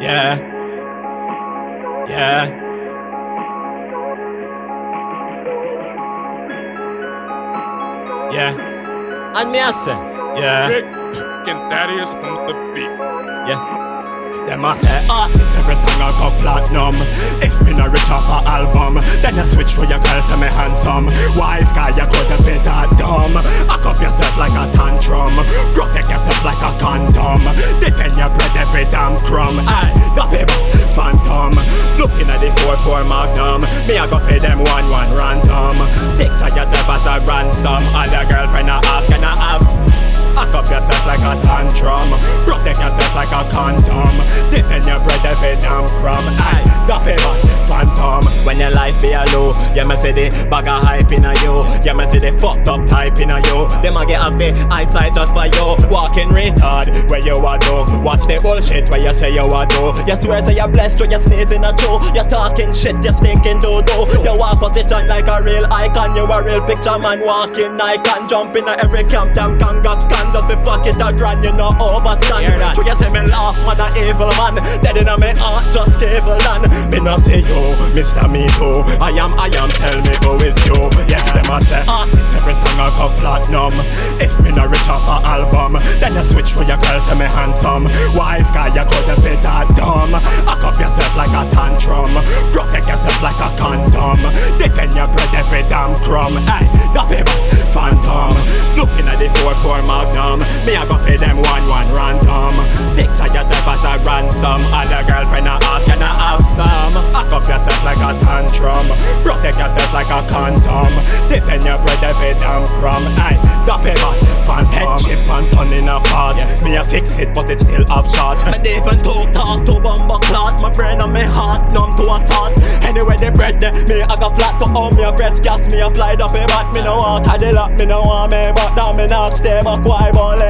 Yeah. Yeah. Yeah. And me I say, yeah. Big and Thaddeus on the beat. Yeah. Them a say ah, artists every song I go platinum If me no rich off a album Then you switch to your girl say me handsome. Wise guy you could have been that dumb. Act up yourself like a tantrum. Protect yourself like a condom. Defend your bread every damn crumb. Aye, the paper phantom. Looking at the 4-4 magnum. Me I go pay them one one random Picture yourself as a ransom. All your girlfriend I ask and I have. Hack up yourself like a tantrum. Protect yourself like a condom. Defend your bread every damn crumb. Aye, life be a low. You me see the bag of hype in a you You me see the fucked up type in a you Them a get off the eyesight just for you Walking retard where you a do Watch the bullshit where you say you a do You swear say you're blessed you sneeze in a chew You talking shit, you stinking doo-doo You walk position like a real icon. You a real picture man walking icon. Jumping at every camp, damn kangas can just be pocket a grand, you know overstand. So you say me laugh, man, a evil man. Dead in a me heart, just cable land. No say you, Mr. Me too. I am, I am, tell me who is you. Yeah, them a say artist, every song I go platinum. If me no rich off a album, then you switch to your girl, say me handsome. Wise guy, you could been that dumb. Hack up yourself like a tantrum. Protect yourself like a condom. Defend your bread every damn crumb. Hey, the paper phantom. Looking at the 4-4 magnum. Me I go pay them one one random. Picture yourself as a ransom. Your girlfriend I Defend your bread every damn crumb. Hey, the paper phantom. Head chip and turning apart. Me I fix it but it still off shot. And even to talk to bumper clot. My brain and my heart numb to a thought. Anyway the bread there, me I got flat to all me a breast gas. Me a fly up a bat. Me no want tidy lock. Me no want me but down me not stay back. Why ball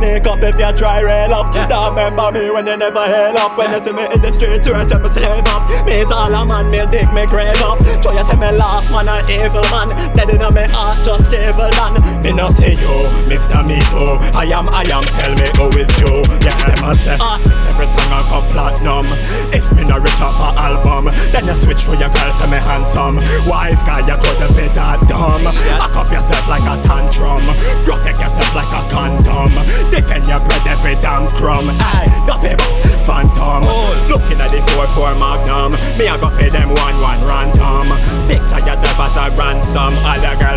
labor? Why? Rock your neck up if you try rail up. Don't remember me when you never hail up. When you see me in the streets, you say me slave up. Me is all a man, me dig me grave up. Show you say me laugh, man, a evil man. Dead in me heart, just evil man. Me no say you, Mr. Me too. I am, I am, tell me who is you. Yeah, them a say artist, every song I go platinum. If me no rich off a album, then you switch for your girl, say me handsome. Wise guy, you could been that dumb. Back up yourself like a tantrum. Protect yourself like a condom. Defend your bread every damn crumb. Aye, the paper phantom. Looking at the 4-4 magnum. Me I go pay them one one random. Picture yourself as a ransom. All your girlfriend